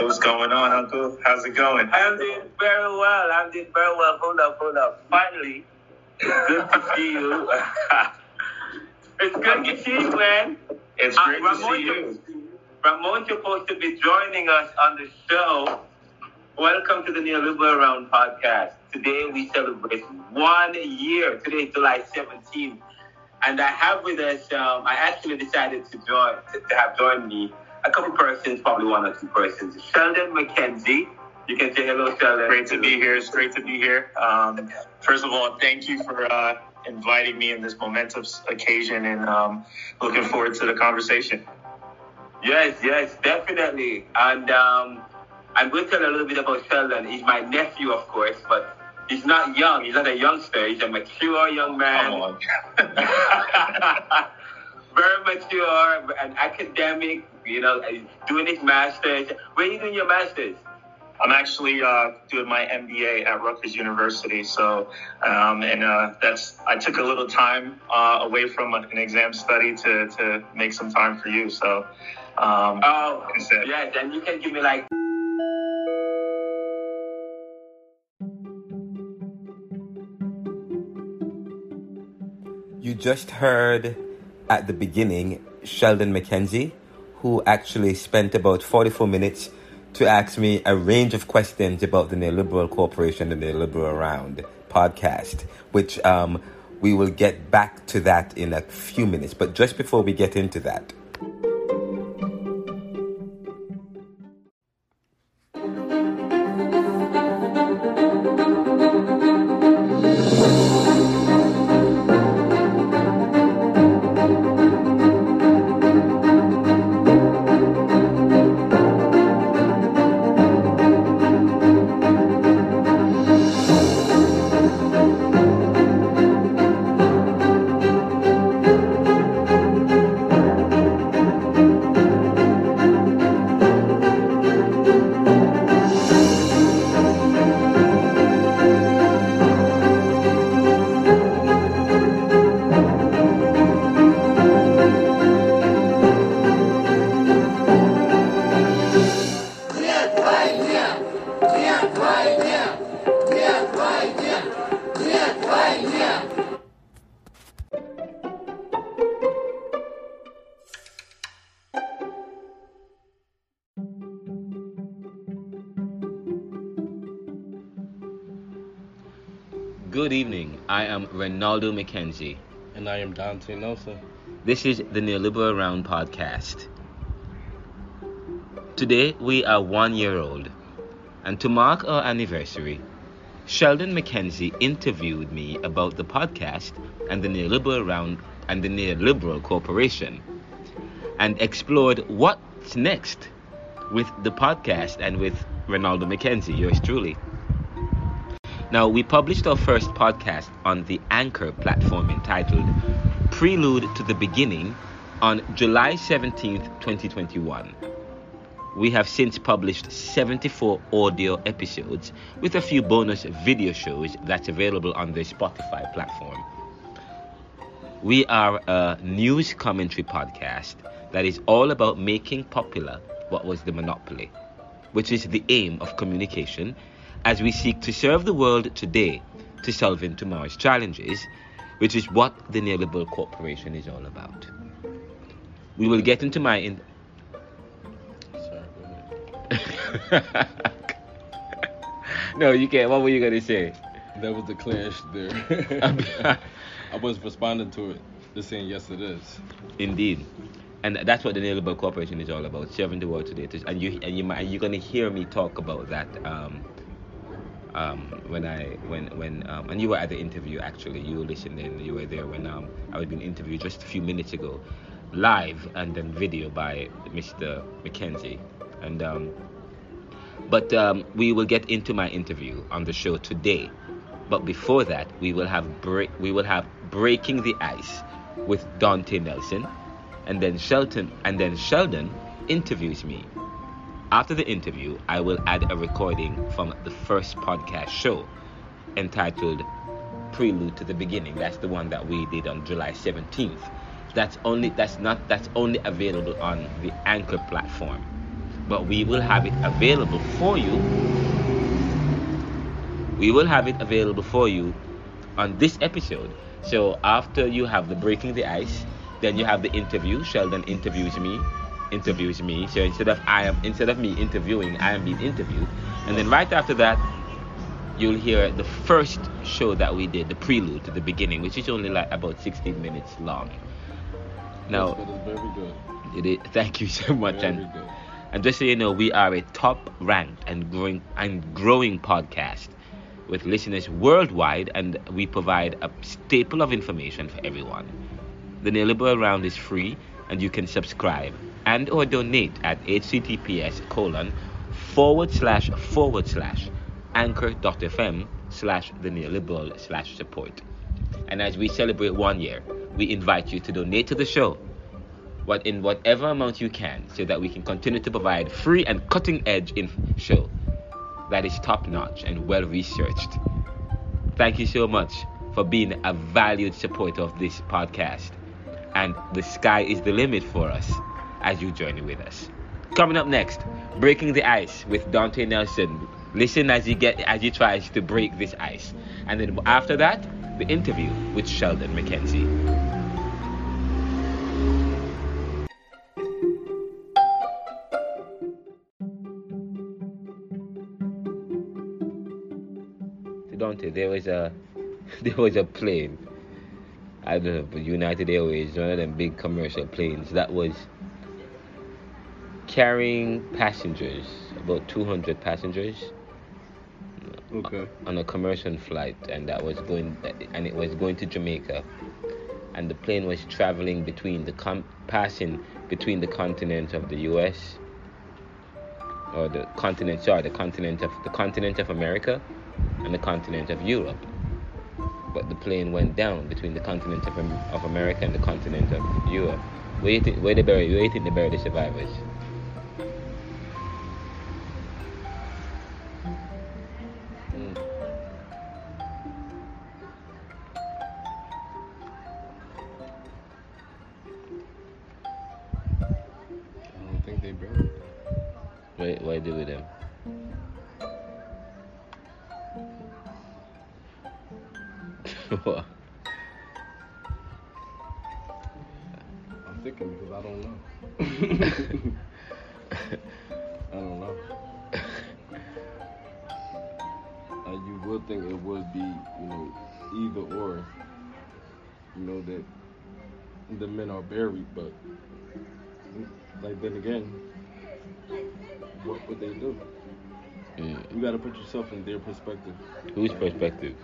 What's going on, Uncle? How's it going? I'm doing very well. I'm doing very well. Hold up, hold up. Finally, good to see you. it's good to see you, man. It's Uh, great to see you. Ramon's supposed to be joining us on the show. Welcome to the Neoliberal Round podcast. Today we celebrate one year. Today is July 17th. And I have with us, um, I actually decided to join, to, to have joined me a couple persons, probably one or two persons. Sheldon McKenzie. You can say hello, Sheldon. Great to be here. It's great to be here. Um, first of all, thank you for uh, inviting me in this momentous occasion, and um, looking forward to the conversation. Yes, yes, definitely. And um, I'm going to tell a little bit about Sheldon. He's my nephew, of course, but he's not young. He's not a youngster. He's a mature young man. Come on. Very mature, an academic, you know, doing his master's. Where are you doing your master's? I'm actually uh, doing my MBA at Rutgers University, so um, and uh, that's I took a little time uh, away from an exam study to, to make some time for you. So um, Oh, like I said, yes, and you can give me like You just heard at the beginning Sheldon McKenzie, who actually spent about 44 minutes to ask me a range of questions about the Neoliberal Corporation and the Neoliberal Round podcast, which um, we will get back to that in a few minutes. But just before we get into that, Rinaldo McKenzie. And I am Donte Nelson. This is the Neoliberal Round podcast. Today we are one year old, and to mark our anniversary, Sheldon McKenzie interviewed me about the podcast and the Neoliberal Round and the Neoliberal Corporation, and explored what's next with the podcast and with Rinaldo McKenzie, yours truly. Now, we published our first podcast on the Anchor platform entitled Prelude to the Beginning on July 17th, 2021. We have since published 74 audio episodes with a few bonus video shows that's available on the Spotify platform. We are a news commentary podcast that is all about making popular what was the monopoly, which is the aim of communication as we seek to serve the world today to solving tomorrow's challenges, which is what the Neoliberal Corporation is all about. We will get into my in- Sorry, no, you can't. What were you gonna say? That was the clash there. I was responding to it, just saying yes it is. Indeed, and that's what the Neoliberal Corporation is all about: serving the world today. And you and you might and you're gonna hear me talk about that um, um, when I when when um, and you were at the interview actually. You were listening. You were there when um, I was being interviewed just a few minutes ago, live and then video by Mr. McKenzie, and um, but um, we will get into my interview on the show today. But before that, we will have break. We will have breaking the ice with Donte Nelson, and then Shelton, and then Sheldon interviews me. After the interview, I will add a recording from the first podcast show entitled Prelude to the Beginning. That's the one that we did on July 17th. That's only that's not that's only available on the Anchor platform. but we will have it available for you. We will have it available for you on this episode. So after you have the breaking the ice, then you have the interview. Sheldon interviews me, interviews me. So instead of I am instead of me interviewing, I am being interviewed. And then right after that, you'll hear the first show that we did, the prelude to the beginning, which is only like about 16 minutes long. Now, Yes, but it's very good. it is, thank you so much. Very And good. and just so you know, we are a top ranked and growing and growing podcast with listeners worldwide, and we provide a staple of information for everyone. The Neoliberal Round is free, and you can subscribe and or donate at https colon forward slash forward slash anchor.fm slash the neoliberal slash support. And as we celebrate one year, we invite you to donate to the show what in whatever amount you can so that we can continue to provide free and cutting edge in show that is top notch and well researched. Thank you so much for being a valued supporter of this podcast. And the sky is the limit for us as you journey with us. Coming up next, breaking the ice with Donte Nelson. Listen as he get as he tries to break this ice. And then after that, the interview with Sheldon McKenzie. Donte, there was a there was a plane. I don't know, but United Airways, one of them big commercial planes that was carrying passengers, about 200 passengers Okay. on a commercial flight, and that was going, and it was going to Jamaica, and the plane was traveling between the com- passing between the continent of the U.S. or the continent, sorry, the continent of the continent of America and the continent of Europe. But the plane went down between the continent of, of America and the continent of Europe. Where you think, where they bury, where you think they bury the survivors? Would think it would be, you know, either or. You know that the men are buried, but like then again, what would they do? Mm. You got to put yourself in their perspective. Whose perspective?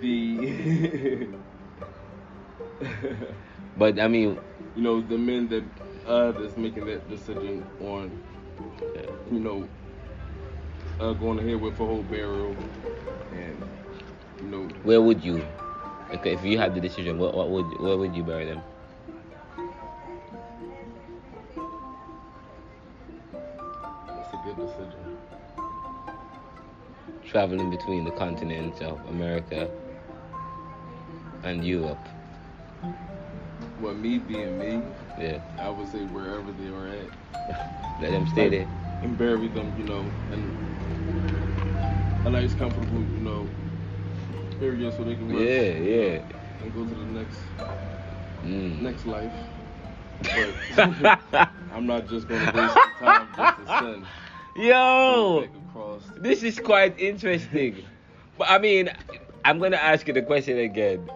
The But I mean, you know the men that uh that's making that decision on uh, you know uh going ahead with a whole burial and you know where would you? Okay, if you had the decision, what, what would where would you bury them? it's a good decision. Traveling between the continents of America and Europe. Well, me being me, Yeah, I would say wherever they are at, let them stay there. And bury them, you know, in a nice, comfortable, you know, area so they can rest Yeah, yeah. and go to the next Mm. next life. But I'm not just gonna waste time just to send Yo, this is quite interesting. But I mean, I'm gonna ask you the question again.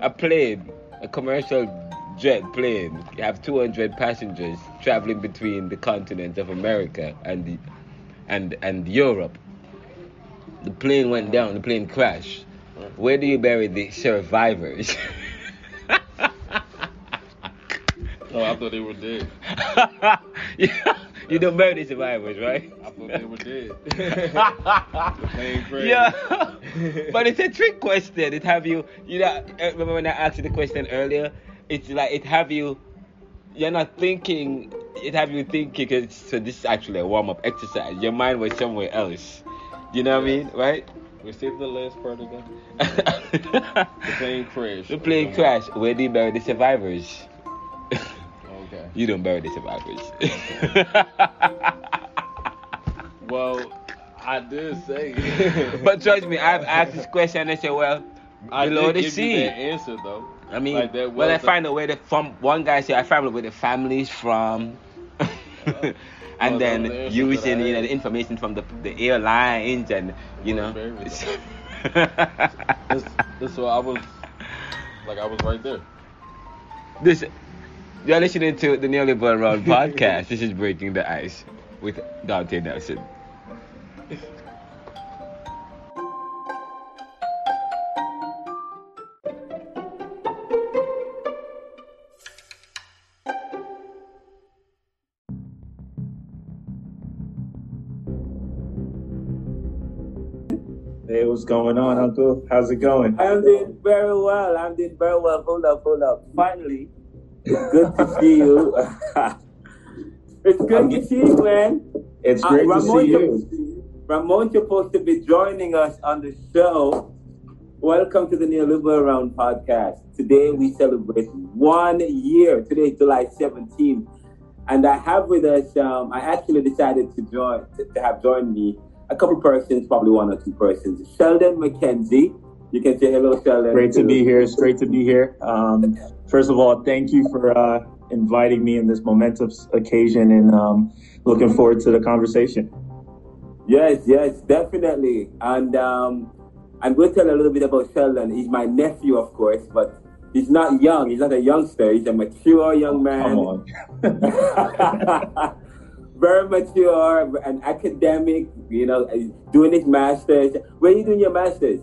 A plane, a commercial jet plane, you have 200 passengers traveling between the continent of America and the, and and Europe. The plane went down. The plane crashed. Where do you bury the survivors? Oh, I thought they were dead. Yeah, you don't bury the survivors, right? I thought they were dead. the plane crashed. Yeah, but it's a trick question. It have you, you know, remember when I asked you the question earlier? It's like it have you, you're not thinking. It have you thinking. Cause so this is actually a warm up exercise. Your mind was somewhere else. You know what I mean, right? We saved the last part again. The the plane crashed. The plane crash. Where do you bury the survivors? Okay. You don't bury the survivors. Well, I did say. but trust me, I've asked this question and they say, well, I below the sea. answer though. I mean, Like well, I find a- way the from. One guy said, I found out where the family's from, and Well, then the using you know the information from the the airlines and you know. That's, that's I was like I was right there. this you're listening to the Nearly Neoliberal Round podcast. This is breaking the ice with Donte Nelson. What's going on, Uncle? How's it going? I'm doing very well. I'm doing very well. Hold up, hold up. Finally, it's good to see you. it's good to see you, man. It's Uh, great to see you. Ramon's supposed to be joining us on the show. Welcome to the Neoliberal Round podcast. Today we celebrate one year. Today is July 17th. And I have with us, um, I actually decided to join, to, to have joined me a couple persons, probably one or two persons. Sheldon McKenzie. You can say hello, Sheldon. Great to be here. It's great to be here. Um, first of all, thank you for uh, inviting me in this momentous occasion, and um, looking forward to the conversation. Yes, yes, definitely. And um, I'm going to tell a little bit about Sheldon. He's my nephew, of course, but he's not young. He's not a youngster. He's a mature young man. Come on. Very mature, an academic, you know, doing his master's. Where are you doing your master's?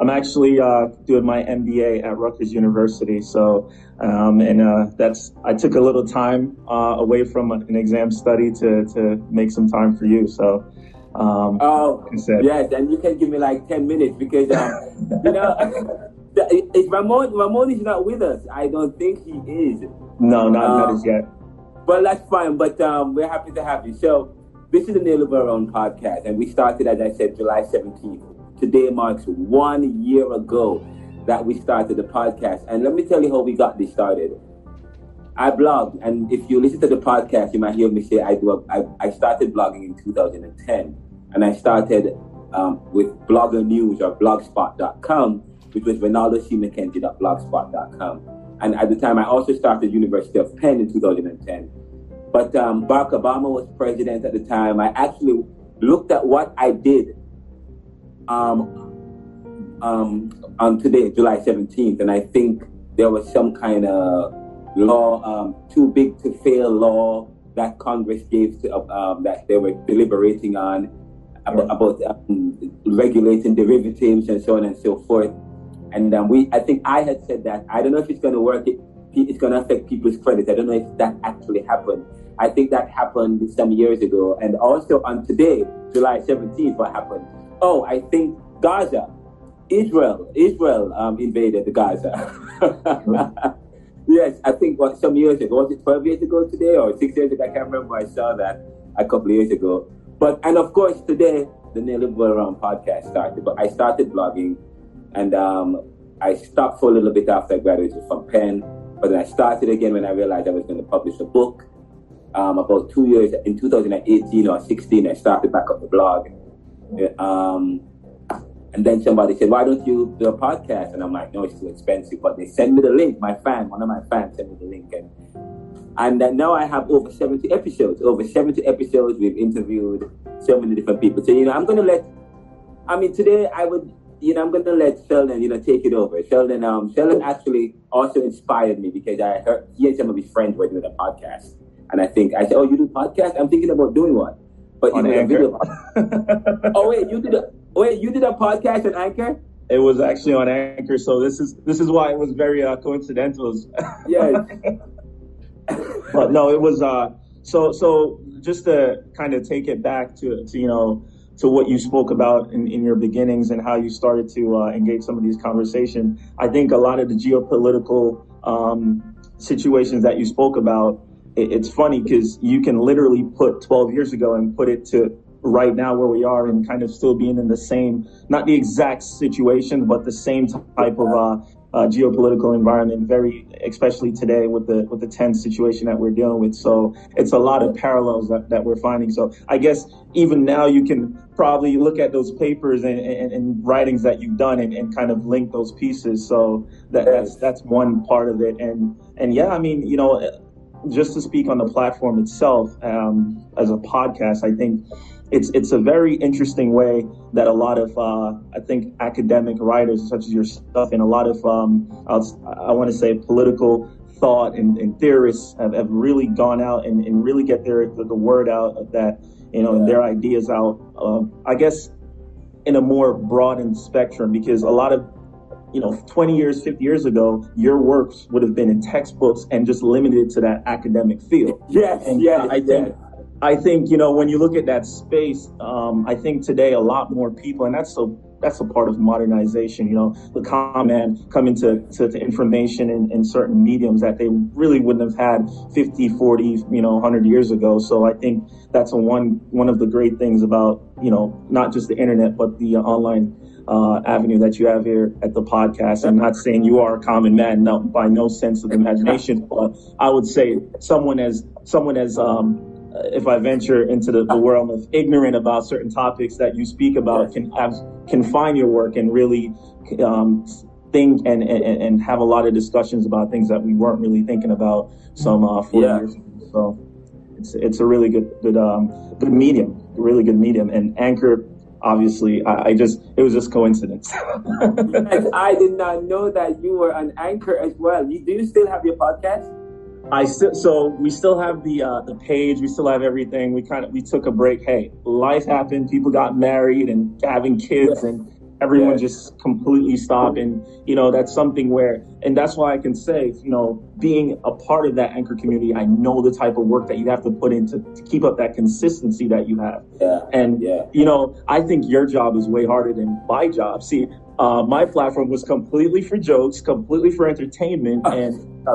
I'm actually uh, doing my MBA at Rutgers University, so um, and uh, that's I took a little time uh, away from an exam study to to make some time for you. So, um, Oh, like yes, and you can give me like 10 minutes because, um, you know, is Ramon, Ramon is not with us. I don't think he is. no, not not Um, as yet. But that's fine. But um, we're happy to have you. So this is the Neoliberal Round podcast, and we started, as I said, July 17th. Today marks one year ago that we started the podcast. And let me tell you how we got this started. I blogged, and if you listen to the podcast, you might hear me say I do. A, I, I started blogging in 2010, and I started um, with Blogger News or Blogspot.com, which was RinaldoCMcKenzie.blogspot.com. And at the time, I also started University of Penn in 2010. But um, Barack Obama was president at the time. I actually looked at what I did um, um, on today, July 17th, and I think there was some kind of law, um, too big to fail law that Congress gave to, um, that they were deliberating on about, about um, regulating derivatives and so on and so forth. And um, we, I think I had said that I don't know if it's going to work. It, it's going to affect people's credit. I don't know if that actually happened. I think that happened some years ago. And also on today, July 17th, what happened? Oh, I think Gaza, Israel, Israel um, invaded Gaza. yes, I think what some years ago was it 12 years ago today or six years ago? I can't remember. I saw that a couple of years ago. But and of course today the Neoliberal Around podcast started. But I started blogging, and um, I stopped for a little bit after I graduated from Penn. But then I started again when I realized I was going to publish a book. Um, about two years in 2018 or 16, I started back up the blog. Um, and then somebody said, "Why don't you do a podcast?" And I'm like, "No, it's too expensive." But they send me the link. My fan, one of my fans, sent me the link, and and now I have over 70 episodes. Over 70 episodes. We've interviewed so many different people. So you know, I'm gonna let. I mean, today I would, you know, I'm gonna let Sheldon, you know, take it over. Sheldon, um, Sheldon actually also inspired me because I heard he and some of his friends were doing a podcast, and I think I said, "Oh, you do podcast? I'm thinking about doing one." But On it was a video. oh wait, you did a wait, you did a podcast on Anchor? It was actually on Anchor, so this is this is why it was very uh, coincidental. Yes. but no, it was uh so so just to kind of take it back to, to you know to what you spoke about in, in your beginnings and how you started to uh, engage some of these conversations. I think a lot of the geopolitical um, situations that you spoke about, it, it's funny because you can literally put 12 years ago and put it to right now where we are and kind of still being in the same, not the exact situation, but the same type of uh, uh, geopolitical environment, very especially today with the with the tense situation that we're dealing with. So it's a lot of parallels that, that we're finding. So I guess even now you can probably look at those papers and, and, and writings that you've done and, and, kind of link those pieces. So that, that's that's one part of it. And and yeah, I mean, you know, just to speak on the platform itself um, as a podcast, I think it's it's a very interesting way that a lot of uh, I think academic writers such as yourself and a lot of um, I want to say political thought and, and theorists have, have, really gone out and, and really get their the, the, word out of that you know and their ideas out um, I guess in a more broadened spectrum because a lot of you know 20 years 50 years ago your works would have been in textbooks and just limited to that academic field. Yes and yes I think yes I think you know when you look at that space, um, I think today a lot more people, and that's a that's a part of modernization. You know, the common coming to, to, to information in, in, certain mediums that they really wouldn't have had 50, 40, you know, 100 years ago. So I think that's one one of the great things about you know not just the internet but the online uh, avenue that you have here at the podcast. I'm not saying you are a common man, no, by no sense of imagination, but I would say someone as someone as um, if I venture into the, the world of ignorant about certain topics that you speak about, can have, can find your work and really um, think and, and, and have a lot of discussions about things that we weren't really thinking about some uh, 40 yeah. years ago. So it's it's a really good good um, good medium, really good medium. And Anchor, obviously, I, I just it was just coincidence. I did not know that you were an anchor as well. You, do you still have your podcast? I still so we still have the uh, the page. We still have everything. We kind of we took a break. Hey, life happened. People got married and having kids, and everyone yeah. just completely stopped. And you know that's something where, and that's why I can say, you know, being a part of that anchor community, I know the type of work that you have to put in to, to keep up that consistency that you have. Yeah. And yeah. you know, I think your job is way harder than my job. See, uh, my platform was completely for jokes, completely for entertainment, and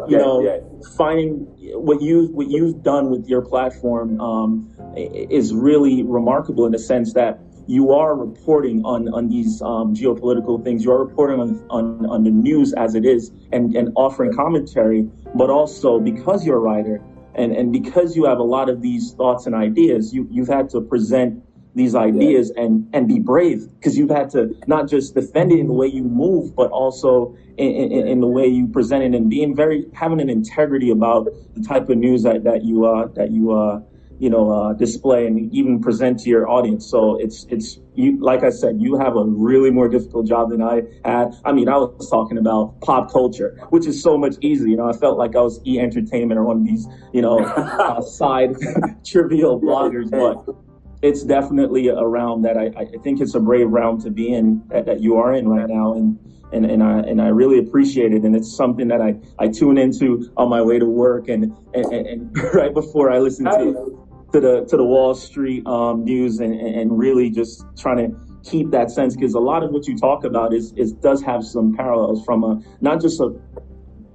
you know, yeah. finding what you what you've done with your platform um, is really remarkable in the sense that you are reporting on on these um, geopolitical things. You are reporting on, on on the news as it is, and and offering commentary, but also because you're a writer. And, and because you have a lot of these thoughts and ideas, you, you've had to present these ideas yeah. and and be brave because you've had to not just defend it in the way you move but also in, in, in, the way you present it and being very having an integrity about the type of news that, that you uh that you uh you know uh, display and even present to your audience. So it's it's you like i said you have a really more difficult job than i had. I mean i was talking about pop culture which is so much easier. You know i felt like i was e entertainment or one of these you know uh, side trivial bloggers but it's definitely a realm that I, I think it's a brave realm to be in that, that you are in right now. And, and, and I, and I really appreciate it. And it's something that I, I tune into on my way to work and, and, and right before I listen to, to the, to the Wall Street um, news and, and really just trying to keep that sense because a lot of what you talk about is, is does have some parallels from a, not just a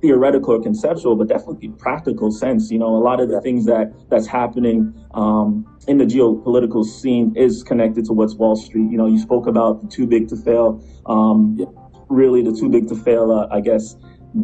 theoretical or conceptual, but definitely practical sense. You know, a lot of the things that that's happening um, in the geopolitical scene is connected to what's Wall Street. You know, you spoke about the too big to fail. Um, yeah. Really, the too big to fail, uh, I guess,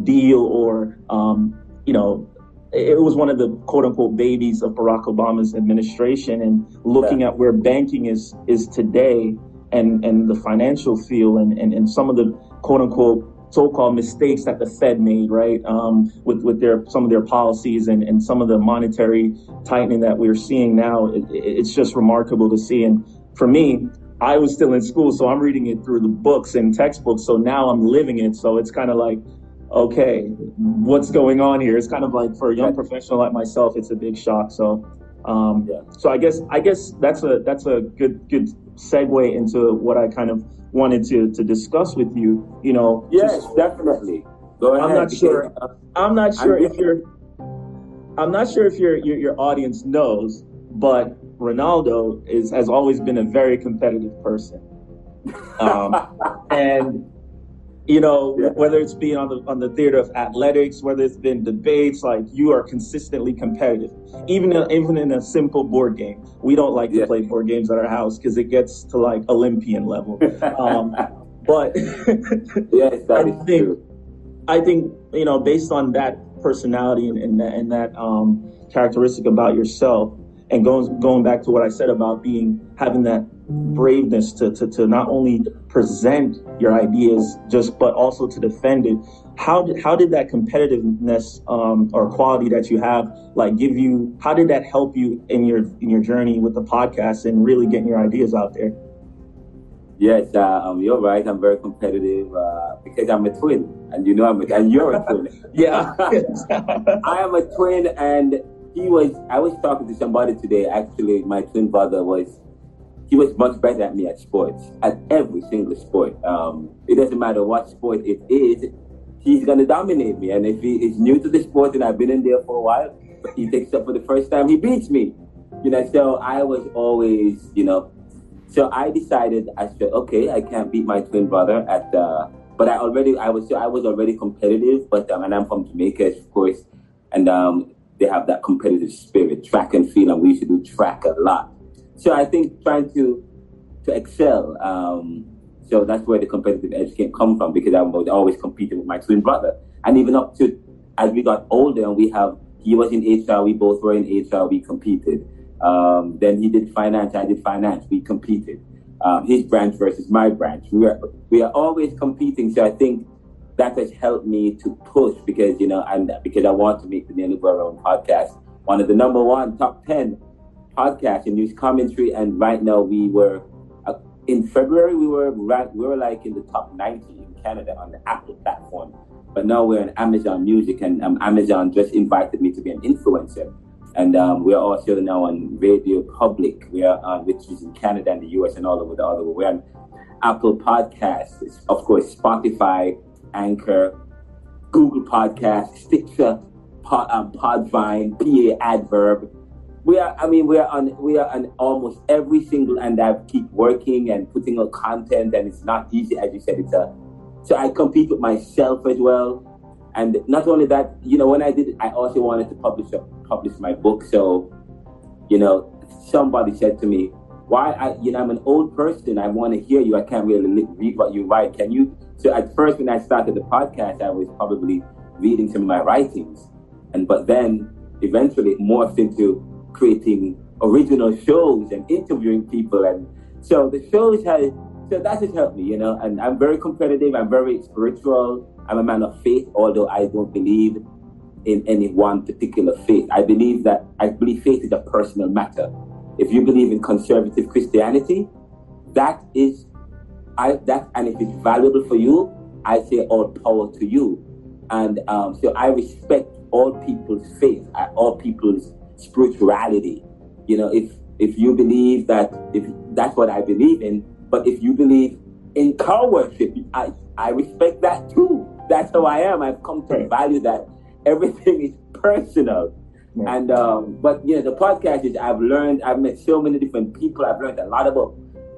deal or um, you know, it was one of the quote unquote babies of Barack Obama's administration. And looking yeah. at where banking is is today, and and the financial field, and and, and some of the quote unquote so-called mistakes that the Fed made, right, um, with with their some of their policies and, and some of the monetary tightening that we're seeing now. It, it's just remarkable to see. And for me, I was still in school, so I'm reading it through the books and textbooks. So now I'm living it. So it's kind of like, okay, what's going on here? It's kind of like for a young professional like myself, it's a big shock. So, um, yeah. so I guess I guess that's a that's a good good segue into what I kind of wanted to to discuss with you. You know, yes, just, definitely. Go ahead. I'm not sure. I'm not sure I'm if you're. I'm not sure if your, your your audience knows, but Rinaldo is has always been a very competitive person, um, and you know, yeah. whether it's being on the on the theater of athletics, whether it's been debates, like you are consistently competitive. Even in, even in a simple board game, we don't like yeah. to play board games at our house because it gets to like Olympian level. Um, but yes, I think true. I think you know, based on that personality and, and that, and that um, characteristic about yourself, and going going back to what I said about being having that braveness to, to, to not only present your ideas just but also to defend it. How did how did that competitiveness um, or quality that you have like give you how did that help you in your in your journey with the podcast and really getting your ideas out there? Yes uh, um, you're right. I'm very competitive uh, because i'm a twin and you know i'm a, and you're a twin. Yeah. I am a twin and he was i was talking to somebody today. Actually my twin brother was he was much better than me at sports, at every single sport. Um, it doesn't matter what sport it is, he's going to dominate me. And if he is new to the sport and I've been in there for a while, he takes up for the first time, he beats me. You know, so I was always, you know, so I decided I said, okay, I can't beat my twin brother at the, but I already, I was, so I was already competitive, but, um, and I'm from Jamaica, of course, and um, they have that competitive spirit, track and field, and we used to do track a lot. So I think trying to to excel. Um, so that's where the competitive edge came come from because I was always competing with my twin brother, and even up to as we got older and we have he was in HR, we both were in HR, we competed. Um, then he did finance, I did finance, we competed. Um, his branch versus my branch. We are we are always competing. So I think that has helped me to push because you know and because I want to make the Neoliberal podcast one of the number one top ten podcast and news commentary. And right now we were uh, in February we were right, we were like in the top 90 in Canada on the Apple platform. But now we're on Amazon Music, and um, Amazon just invited me to be an influencer. And um, we are also now on RadioPublic, we are on, which is in Canada and the US and all over the other world. We're on Apple Podcasts, of course, Spotify, Anchor, Google Podcasts, Stitcher, Pod, um, Podvine, PA Adverb, we are i mean we are on we are on almost every single and i keep working and putting out content and it's not easy as you said it's a so i compete with myself as well. And not only that you know when i did i also wanted to publish a, publish my book. So you know somebody said to me why i you know i'm an old person. I want to hear you. I can't really read what you write. Can you? So at first when i started the podcast i was probably reading some of my writings. And but then eventually it morphed into creating original shows and interviewing people. And so the shows has, so that has helped me, you know, and I'm very competitive. I'm very spiritual. I'm a man of faith, although I don't believe in any one particular faith. I believe that, I believe faith is a personal matter. If you believe in conservative Christianity, that is, I, that, and if it's valuable for you, I say all power to you. And um, so I respect all people's faith, uh, all people's spirituality. You know, if if you believe that if that's what I believe in, but if you believe in car worship, I I respect that too. That's how I am. I've come to value that everything is personal. Yeah. And um, but you know, the podcast is I've learned. I've met so many different people. I've learned a lot about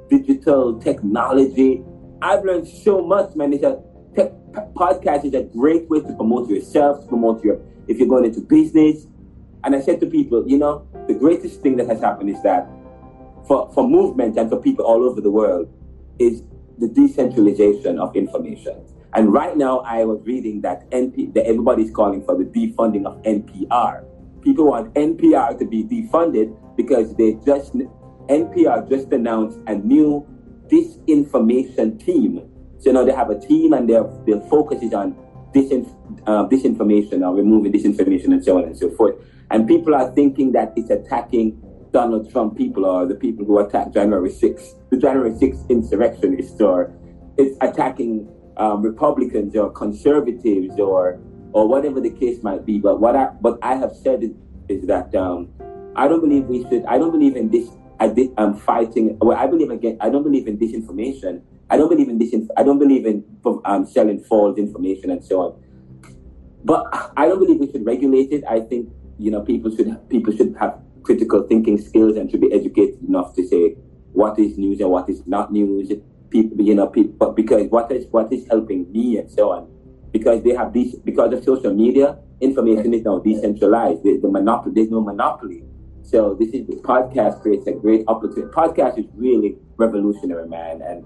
digital technology. I've learned so much, man. It's a tech, podcast is a great way to promote yourself, to promote your if you're going into business, and I said to people, you know, the greatest thing that has happened is that for, for movement and for people all over the world is the decentralization of information. And right now, I was reading that NP, that everybody's calling for the defunding of NPR. People want NPR to be defunded because they just NPR just announced a new disinformation team. So now they have a team and their their focus is on disin, uh, disinformation or removing disinformation and so on and so forth. And people are thinking that it's attacking Donald Trump people or the people who attacked January 6th, the January 6th insurrectionists, or it's attacking um, Republicans or conservatives or or whatever the case might be. But what I but I have said is, is that um, I don't believe we should. I don't believe in this. I did, I'm fighting. Well, I believe again. I don't believe in disinformation. I don't believe in this. I don't believe in um, selling false information and so on. But I don't believe we should regulate it. I think you know, people should people should have critical thinking skills and should be educated enough to say what is news and what is not news. People, you know, people, but because what is what is helping me and so on, because they have these because of social media, information is now decentralized. The, the monopoly, there's no monopoly. So this is the podcast creates a great opportunity. Podcast is really revolutionary, man, and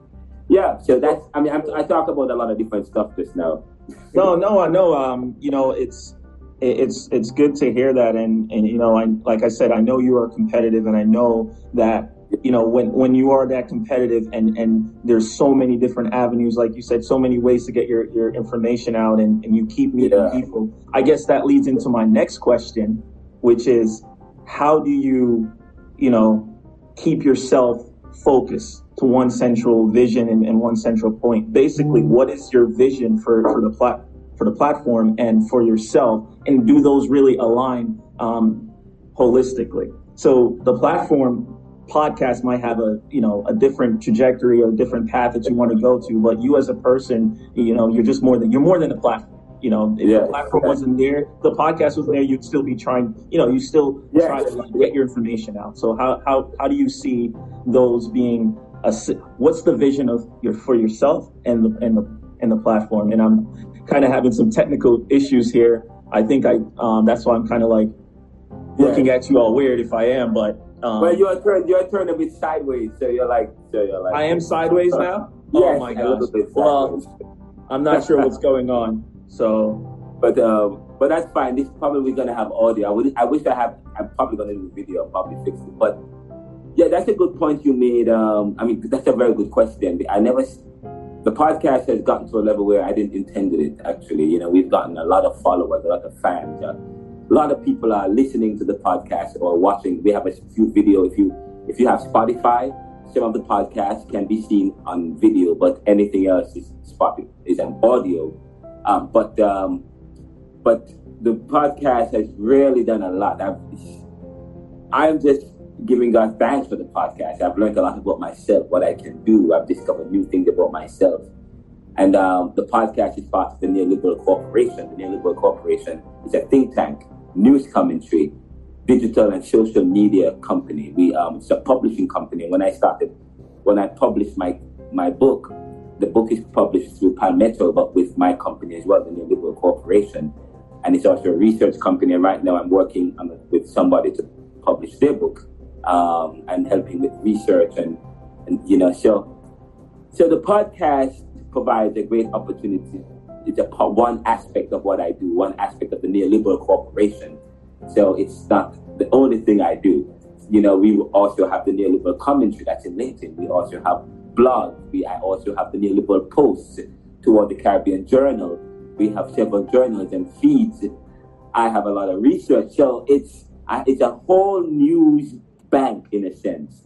yeah. So that's I mean I'm, i talk about a lot of different stuff just now. no, no, I know. Um, you know, it's it's it's good to hear that, and and you know, I like I said, I know you are competitive, and I know that you know when when you are that competitive, and and there's so many different avenues, like you said, so many ways to get your your information out, and and you keep meeting yeah. people. I guess that leads into my next question, which is, how do you, you know, keep yourself focused to one central vision and, and one central point? Basically, mm-hmm. what is your vision for for the platform? For the platform and for yourself, and do those really align um, holistically? So the platform podcast might have a you know a different trajectory or a different path that you want to go to, but you as a person, you know, you're just more than you're more than a platform. You know, if yeah, the platform wasn't there, the podcast was there, you'd still be trying, you know, you still yeah. try to get your information out. So how, how, how do you see those being a, what's the vision of your, for yourself and the, and the, and the platform? And I'm kind of having some technical issues here. I think I um, that's why I'm kind of like looking at you all weird if I am, but um, well, you're turned you're turned a bit sideways, so you're like so you're like I am sideways now. yes, oh my gosh. Well, I'm not sure what's going on. So, but um, but that's fine. This probably gonna have audio. I would I wish I have. I'm probably gonna do video. Probably fix it. But yeah, that's a good point you made. Um, I mean, that's a very good question. I never the podcast has gotten to a level where I didn't intend it actually. You know, we've gotten a lot of followers, a lot of fans. A lot of people are listening to the podcast or watching. We have a few video. If you if you have Spotify, some of the podcasts can be seen on video, but anything else is Spotify is an audio. Um, but um, but the podcast has really done a lot. I've, I'm just giving God thanks for the podcast. I've learned a lot about myself, what I can do. I've discovered new things about myself. And um, the podcast is part of the Neoliberal Corporation. The Neoliberal Corporation is a think tank, news commentary, digital and social media company. We um, it's a publishing company. When I started, when I published my my book, the book is published through Palmetto, but with my company as well, the Neoliberal Corporation. And it's also a research company. And right now, I'm working on, with somebody to publish their book um, and helping with research and, and you know so so the podcast provides a great opportunity. It's a part one aspect of what I do one aspect of the neoliberal corporation. So it's not the only thing I do. You know we also have the neoliberal commentary that's in LinkedIn we also have blogs. We I also have the neoliberal posts toward the Caribbean Journal. We have several journals and feeds. I have a lot of research. So it's it's a whole news bank in a sense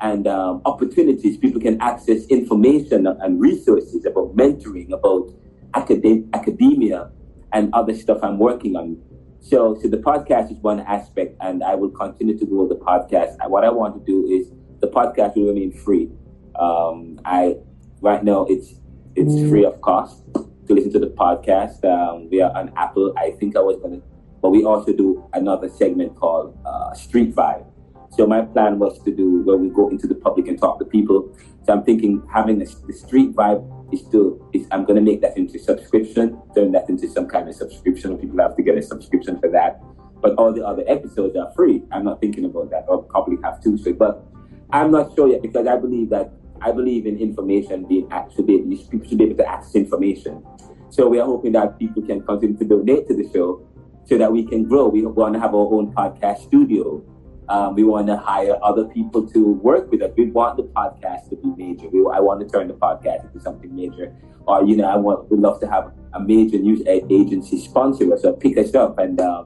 and um, opportunities. People can access information and resources about mentoring, about acad- academia, and other stuff I'm working on. So, so the podcast is one aspect, and I will continue to grow the podcast. And what I want to do is the podcast will remain free. Um, I right now it's it's mm. free of cost to listen to the podcast. Um, we are on Apple. I think I was gonna, but we also do another segment called uh, Street Vibe so my plan was to do where we go into the public and talk to people. So I'm thinking having a, the street vibe is still is I'm gonna make that into subscription, turn that into some kind of subscription. People have to get a subscription for that. But all the other episodes are free. I'm not thinking about that. I'll probably have to. So, but I'm not sure yet because I believe that I believe in information being actually people should be able to access information. So we are hoping that people can continue to donate to the show so that we can grow. We want to have our own podcast studio um, we want to hire other people to work with us. We want the podcast to be major. We, I want to turn the podcast into something major. Or, you know, I want, we'd love to have a major news agency sponsor us or pick us up. And, uh,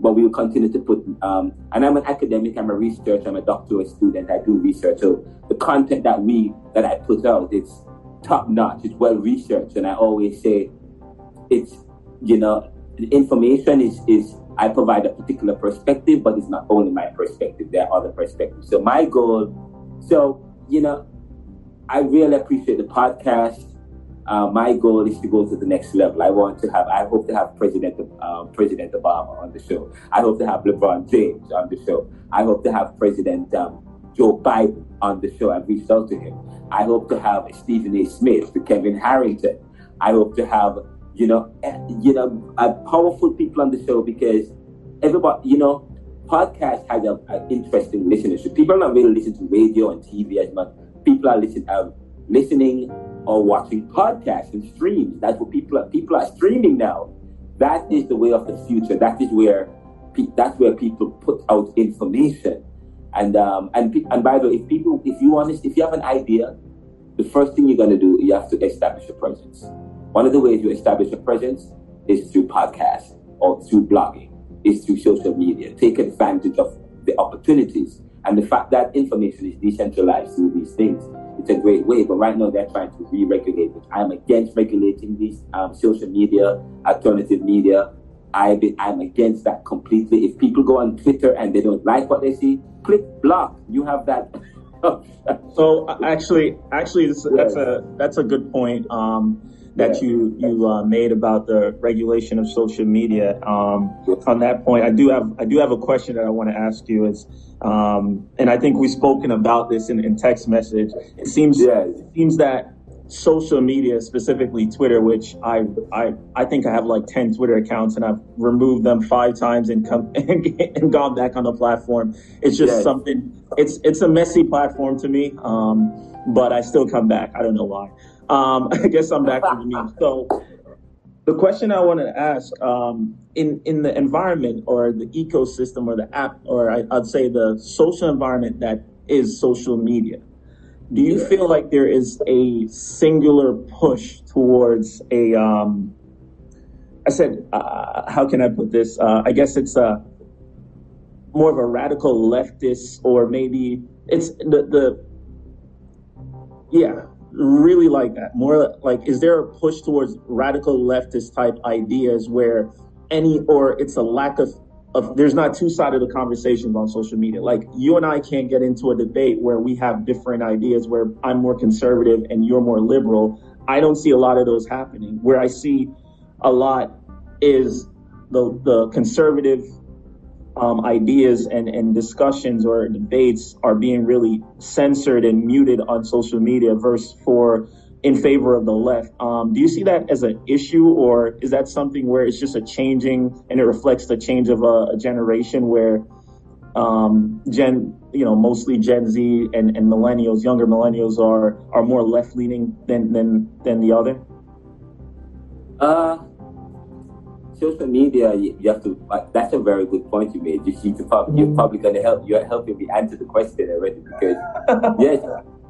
but we will continue to put, um, and I'm an academic, I'm a researcher, I'm a doctoral student, I do research. So the content that we, that I put out, it's top notch, it's well researched. And I always say it's, you know, the information is, is I provide a particular perspective, but it's not only my perspective, there are other perspectives. So my goal, so, you know, I really appreciate the podcast. Uh, my goal is to go to the next level. I want to have, I hope to have President, um, President Obama on the show. I hope to have LeBron James on the show. I hope to have President um, Joe Biden on the show. I've reached out to him. I hope to have Stephen A. Smith, to Kevin Harrington. I hope to have you know, eh, you know, uh, powerful people on the show because everybody, you know, podcast has an interesting listenership. People are not really listening to radio and TV as much. People are listening, uh, listening or watching podcasts and streams. That's what people are, people are streaming now. That is the way of the future. That is where that's where people put out information. And um, and and by the way, if people if you want if you have an idea, the first thing you're gonna do you have to establish a presence. One of the ways you establish a presence is through podcasts or through blogging, is through social media. Take advantage of the opportunities and the fact that information is decentralized through these things it's a great way. But right now they're trying to re-regulate it. I'm against regulating these um, social media, alternative media. I be, I'm against that completely. If people go on Twitter and they don't like what they see, click block. You have that. so actually, actually, this, that's a that's a good point. Um, that you you uh, made about the regulation of social media. Um, on that point, I do have I do have a question that I want to ask you. Is um, and I think we've spoken about this in, in text message. It seems yeah. it seems that social media, specifically Twitter, which I I I think I have like ten Twitter accounts and I've removed them five times and come and, and gone back on the platform. It's just something. It's it's a messy platform to me, um, but I still come back. I don't know why. Um, I guess I'm back to the meme. So the question I want to ask um, in in the environment or the ecosystem or the app or I, would say the social environment that is social media, do you feel like there is a singular push towards a um, I said, uh, how can I put this? Uh, I guess it's a more of a radical leftist, or maybe it's the the yeah really like that. More like, is there a push towards radical leftist type ideas where any, or it's a lack of, of there's not two sided of conversations on social media. Like you and I can't get into a debate where we have different ideas, where I'm more conservative and you're more liberal. I don't see a lot of those happening. Where I see a lot is the the conservative um, ideas and, and discussions or debates are being really censored and muted on social media versus for in favor of the left. Um, do you see that as an issue or is that something where it's just a changing and it reflects the change of a, a generation where um, Gen, you know, mostly Gen Z and, and millennials, younger millennials are, are more left leaning than, than, than the other? Uh, social media, you, you have to. Like, that's a very good point you made. You need to mm. probably, you're probably going to help. You're helping me answer the question already because yes,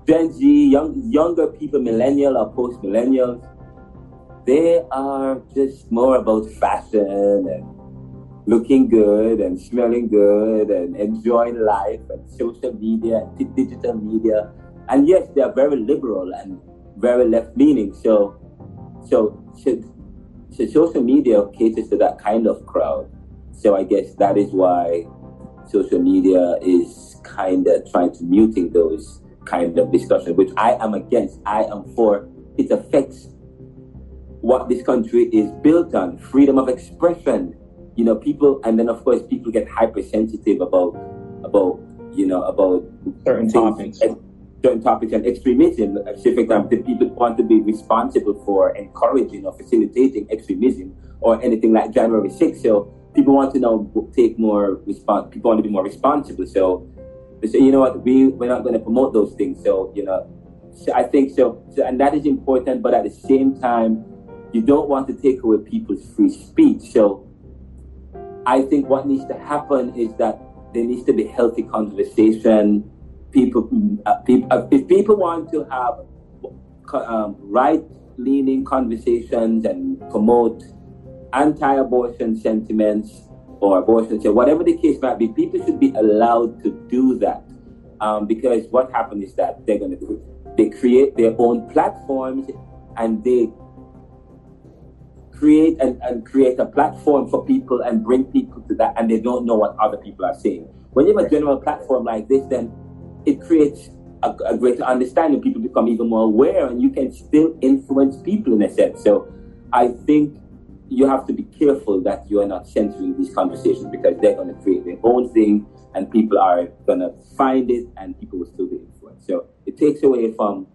Gen Z, young younger people, millennial or post millennials, they are just more about fashion and looking good and smelling good and enjoying life and social media and digital media. And yes, they are very liberal and very left leaning. So, so, so so social media caters to that kind of crowd. So I guess that is why social media is kind of trying to muting those kind of discussions, which I am against. I am for. It affects what this country is built on: freedom of expression. You know, people, and then of course people get hypersensitive about about you know about certain topics certain topics and extremism. Say, for example, people want to be responsible for encouraging or facilitating extremism or anything like January 6th. So people want to now take more response. People want to be more responsible. So they say, you know what, we we're not going to promote those things. So you know, so I think so, so, and that is important. But at the same time, you don't want to take away people's free speech. So I think what needs to happen is that there needs to be healthy conversation people, uh, people uh, if people want to have um, right-leaning conversations and promote anti-abortion sentiments or abortion, whatever the case might be, people should be allowed to do that. Um, because what happens is that they're going to they create their own platforms and they create and, and create a platform for people and bring people to that and they don't know what other people are saying. When you have a general platform like this, then it creates a, a, greater understanding. People become even more aware, and you can still influence people in a sense. So, I think you have to be careful that you are not censoring these conversations because they're going to create their own thing, and people are going to find it, and people will still be influenced. So, it takes away from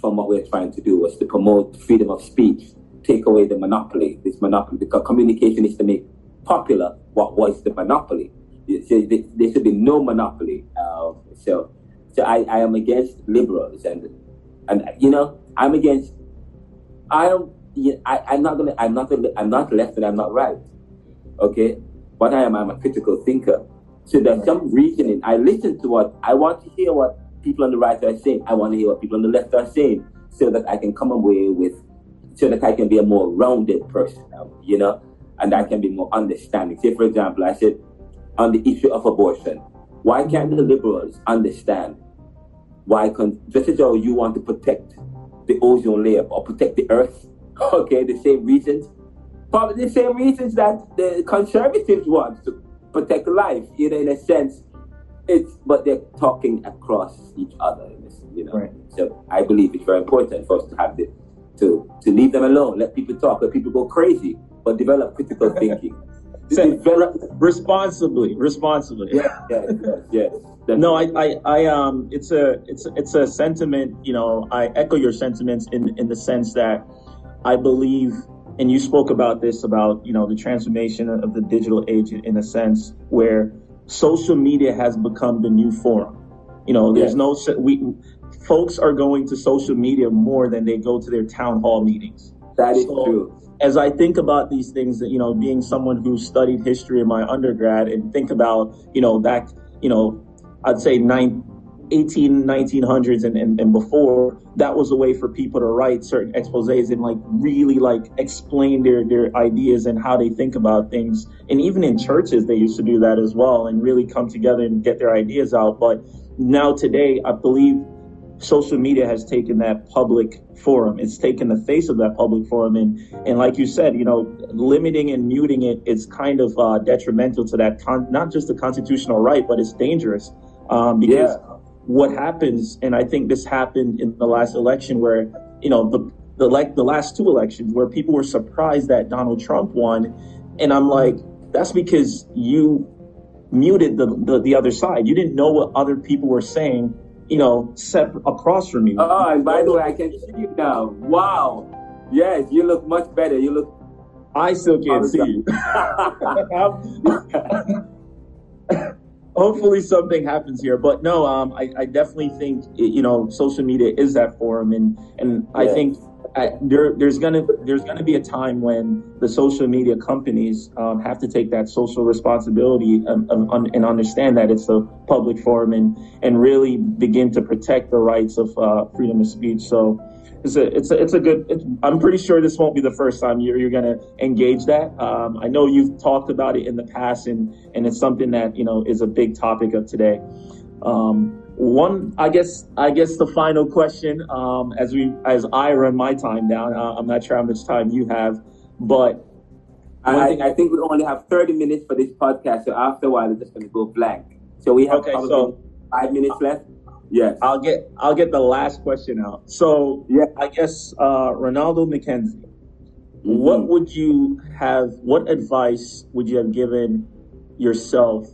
from what we're trying to do was to promote freedom of speech, take away the monopoly, this monopoly, because communication is to make popular what was the monopoly there should be no monopoly. Uh, so, so I, I am against liberals, and And you know, I'm against. I don't. I, I'm not gonna. I'm not. I'm not left, and I'm not right. Okay, what I am, I'm a critical thinker. So there's some reasoning. I listen to what I want to hear. What people on the right are saying. I want to hear what people on the left are saying, so that I can come away with, so that I can be a more rounded person. You know, and I can be more understanding. Say, for example, I said on the issue of abortion, why can't the liberals understand why, con- just as you want to protect the ozone layer or protect the earth, okay, the same reasons, probably the same reasons that the conservatives want to protect life, you know, in a sense. It's, but they're talking across each other, you know. Right. So I believe it's very important for us to have the, to, to leave them alone, let people talk, let people go crazy, but develop critical thinking. Develop responsibly, responsibly. Yeah, yeah, yeah. yeah no, I, I, I, um, it's a, it's, it's a sentiment. You know, I echo your sentiments in, in the sense that I believe, and you spoke about this about, you know, the transformation of the digital age in a sense where social media has become the new forum. You know, there's yeah. no we folks are going to social media more than they go to their town hall meetings. That is so, true as I think about these things, you know, being someone who studied history in my undergrad and think about, you know, back, you know, I'd say nine, 18, 1900s and, and, and before, that was a way for people to write certain exposés and like really like explain their, their ideas and how they think about things. And even in churches, they used to do that as well and really come together and get their ideas out. But now today, I believe social media has taken that public forum. It's taken the face of that public forum, and and like you said, you know, limiting and muting it is kind of uh, detrimental to that con- not just the constitutional right, but it's dangerous um, because yeah. what happens, and I think this happened in the last election where you know the the like the last two elections where people were surprised that Donald Trump won, and I'm like, that's because you muted the, the, the other side. You didn't know what other people were saying you know, set across from you. Oh, and by the way, I can see you now. Wow. Yes, you look much better. You look. I still can't see you. Hopefully something happens here, but no, um, I, I definitely think you know social media is that forum, and and I think there, there's gonna there's gonna be a time when the social media companies um, have to take that social responsibility and, and, understand that it's a public forum and and really begin to protect the rights of uh, freedom of speech. So it's a it's a, it's a good. It's, I'm pretty sure this won't be the first time you're you're gonna engage that. Um, I know you've talked about it in the past, and and it's something that you know is a big topic of today. Um, one, I guess, I guess the final question, um, as we, as I run my time down, uh, I'm not sure how much time you have, but I, thing, I, think we only have 30 minutes for this podcast. So after a while, it's just going to go blank. So we have okay, so, five minutes left. Yes. I'll get, I'll get the last question out. So yeah, I guess, uh, Rinaldo McKenzie, mm-hmm. what would you have, what advice would you have given yourself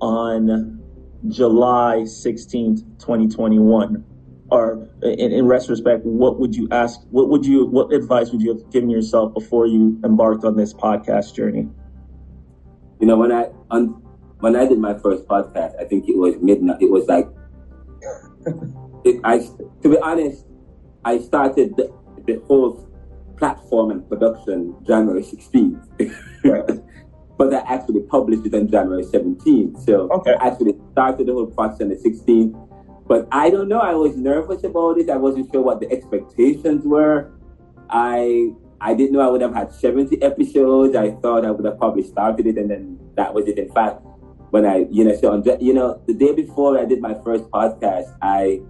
on July 16th, 2021? Or in, in, retrospect, what would you ask? What would you, what advice would you have given yourself before you embarked on this podcast journey? You know, when I, on, when I did my first podcast, I think it was midnight. It was like, it, I, to be honest, I started the, the whole platform and production January 16th. but I actually published it on January 17th. So okay. I actually started the whole process on the 16th. But I don't know. I was nervous about it. I wasn't sure what the expectations were. I I didn't know I would have had 70 episodes. I thought I would have probably started it, and then that was it. In fact, when I you know so on, you know the day before I did my first podcast, I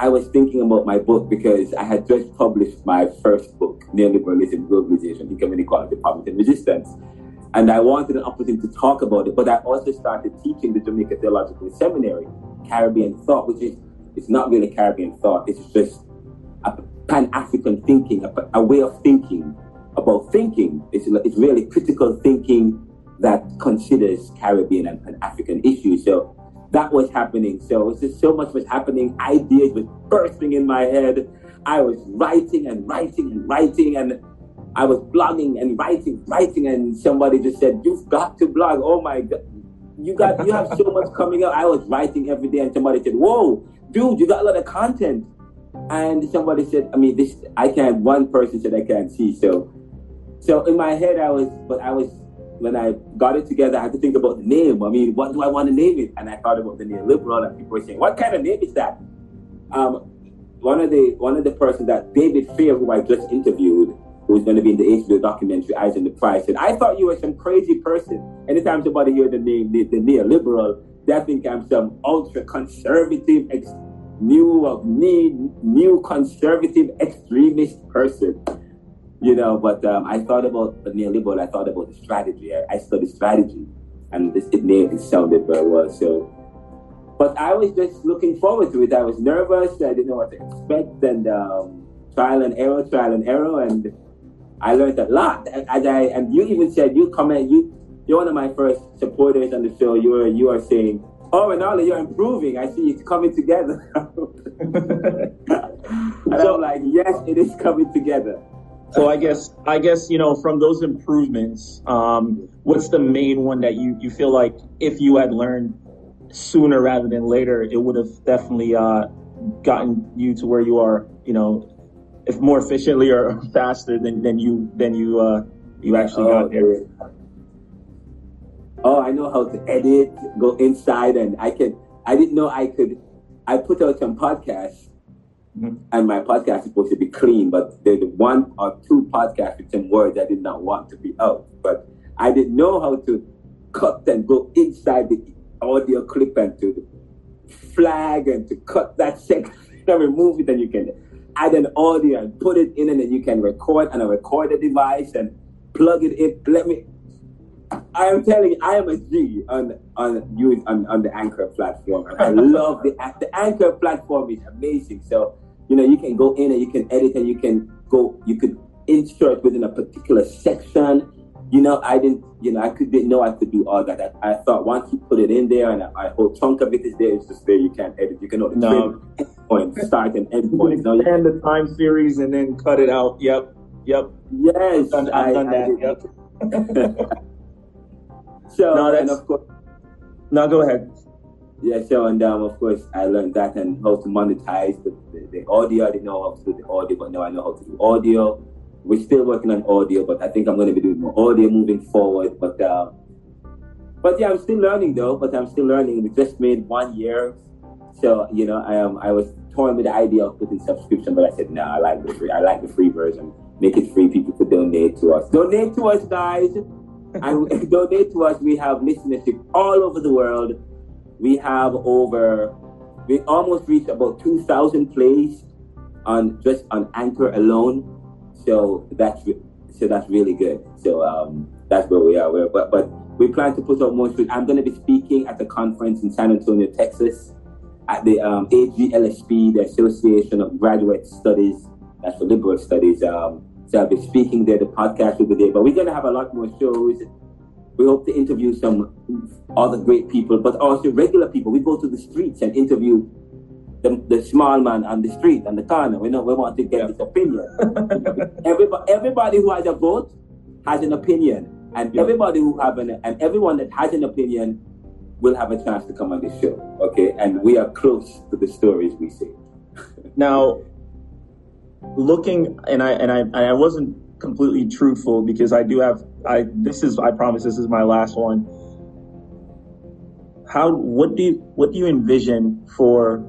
I was thinking about my book because I had just published my first book, Neoliberalism, Globalization, Income Inequality, Poverty and Resistance. And I wanted an opportunity to talk about it, but I also started teaching the Jamaica Theological Seminary, Caribbean Thought, which is it's not really Caribbean thought, it's just a pan-African thinking, a, a way of thinking about thinking. It's, it's really critical thinking that considers Caribbean and Pan-African issues. So that was happening. So it was just so much was happening. Ideas were bursting in my head. I was writing and writing and writing and I was blogging and writing, writing, and somebody just said, You've got to blog. Oh my God. you got you have so much coming up. I was writing every day, and somebody said, "Whoa, dude, you got a lot of content." And somebody said, "I mean, this I can't." One person said, "I can't see." So, so in my head, I was, but I was when I got it together, I had to think about the name. I mean, what do I want to name it? And I thought about the neoliberal, and people were saying, "What kind of name is that?" Um, one of the one of the persons that David Fair, who I just interviewed, who's going to be in the HBO documentary Eyes on the Prize, said, I thought you were some crazy person. Anytime somebody hear the name, the, the neoliberal, they think I'm some ultra conservative, ex- new of me, new conservative extremist person. You know, but um, I thought about the neoliberal, I thought about the strategy. I, I studied strategy, and this it it sounded very well. So, but I was just looking forward to it. I was nervous. I didn't know what to expect, and um, trial and error, trial and error, and I learned a lot. And, I, and you even said you comment you you're one of my first supporters on the show. You are you are saying, "Oh, Rinaldo, you're improving. I see it's coming together." and so, I'm like, "Yes, it is coming together." So I guess I guess you know from those improvements, um, what's the main one that you you feel like if you had learned sooner rather than later, it would have definitely uh, gotten you to where you are, you know, if more efficiently or faster than, than you than you uh, you actually oh, got there. Oh, I know how to edit, go inside, and I can. I didn't know I could. I put out some podcasts, mm-hmm. and my podcast is supposed to be clean, but there's one or two podcasts with some words I did not want to be out. But I didn't know how to cut and go inside the audio clip and to flag and to cut that section and remove it, and you can add an audio and put it in, and then you can record on a recorder device and plug it in. Let me. I am telling you, I am a G on on you on, on the Anchor platform. I love the the Anchor platform is amazing. So you know you can go in and you can edit and you can go you could insert within a particular section. You know, I didn't, you know, I could didn't know I could do all that. I, I thought once you put it in there and a, a whole chunk of it is there, it's just there. You can't edit. You can only no. point, start and end point. No, and the time series and then cut it out. Yep, yep. Yes, I've done, I've done I, that. I yep. so no, and of course, no, go ahead. Yeah, so and um, of course I learned that and how to monetize the, the, the audio. I didn't know how to do the audio, but now I know how to do audio we're still working on audio, but I think I'm going to be doing more audio moving forward. But uh, but yeah, I'm still learning though. But I'm still learning. We just made one year, so you know, I am. I was toying with the idea of putting subscription, but I said no. Nah, I like the free. I like the free version. Make it free. People could donate to us. Donate to us, guys. and donate to us. We have listenership all over the world. We have over. We almost reached about two thousand plays on just on Anchor alone so that's so that's really good. So um, that's where we are. We're, but but we plan to put out more. I'm going to be speaking at the conference in San Antonio, Texas, at the um, AGLSP, the Association of Graduate Studies. That's for liberal studies. Um, so I'll be speaking there. The podcast will be there. But we're going to have a lot more shows. We hope to interview some other great people, but also regular people. We go to the streets and interview the, the small man on the street on the corner. We know we want to get his opinion. everybody, everybody who has a vote has an opinion, and yeah. everybody who have an and everyone that has an opinion will have a chance to come on the show. Okay, and we are close to the stories we see. now, looking and I and I I wasn't completely truthful because I do have I this is I promise this is my last one. How what do you what do you envision for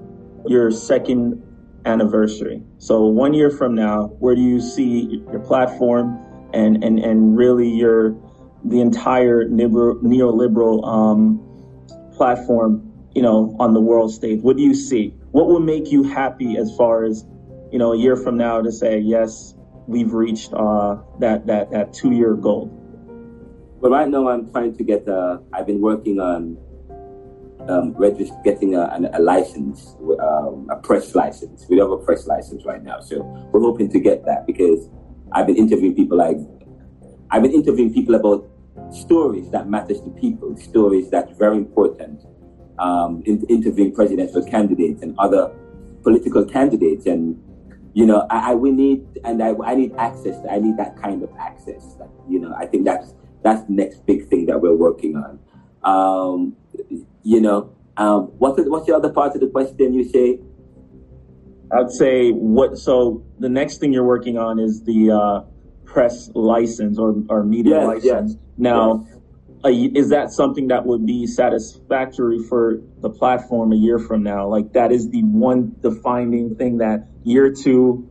your second anniversary. So one year from now, where do you see your platform and and and really your the entire neoliberal um, platform, you know, on the world stage? What do you see? What will make you happy as far as you know a year from now to say yes, we've reached uh, that that that two year goal? Well, right now I'm trying to get. Uh, I've been working on um, getting a, a license, um, a press license. We don't have a press license right now, so we're hoping to get that because I've been interviewing people like I've been interviewing people about stories that matters to people, stories that's very important. Um, in, interviewing presidential candidates and other political candidates, and you know, I, I we need and I, I need access. I need that kind of access. you know, I think that's that's the next big thing that we're working on. Um, you know, um, what's the, what's the other part of the question you say? I'd say what. So the next thing you're working on is the uh, press license or, or media Yes, license. yes, Now, a y is that something that would be satisfactory for the platform a year from now? Like that is the one defining thing that year two,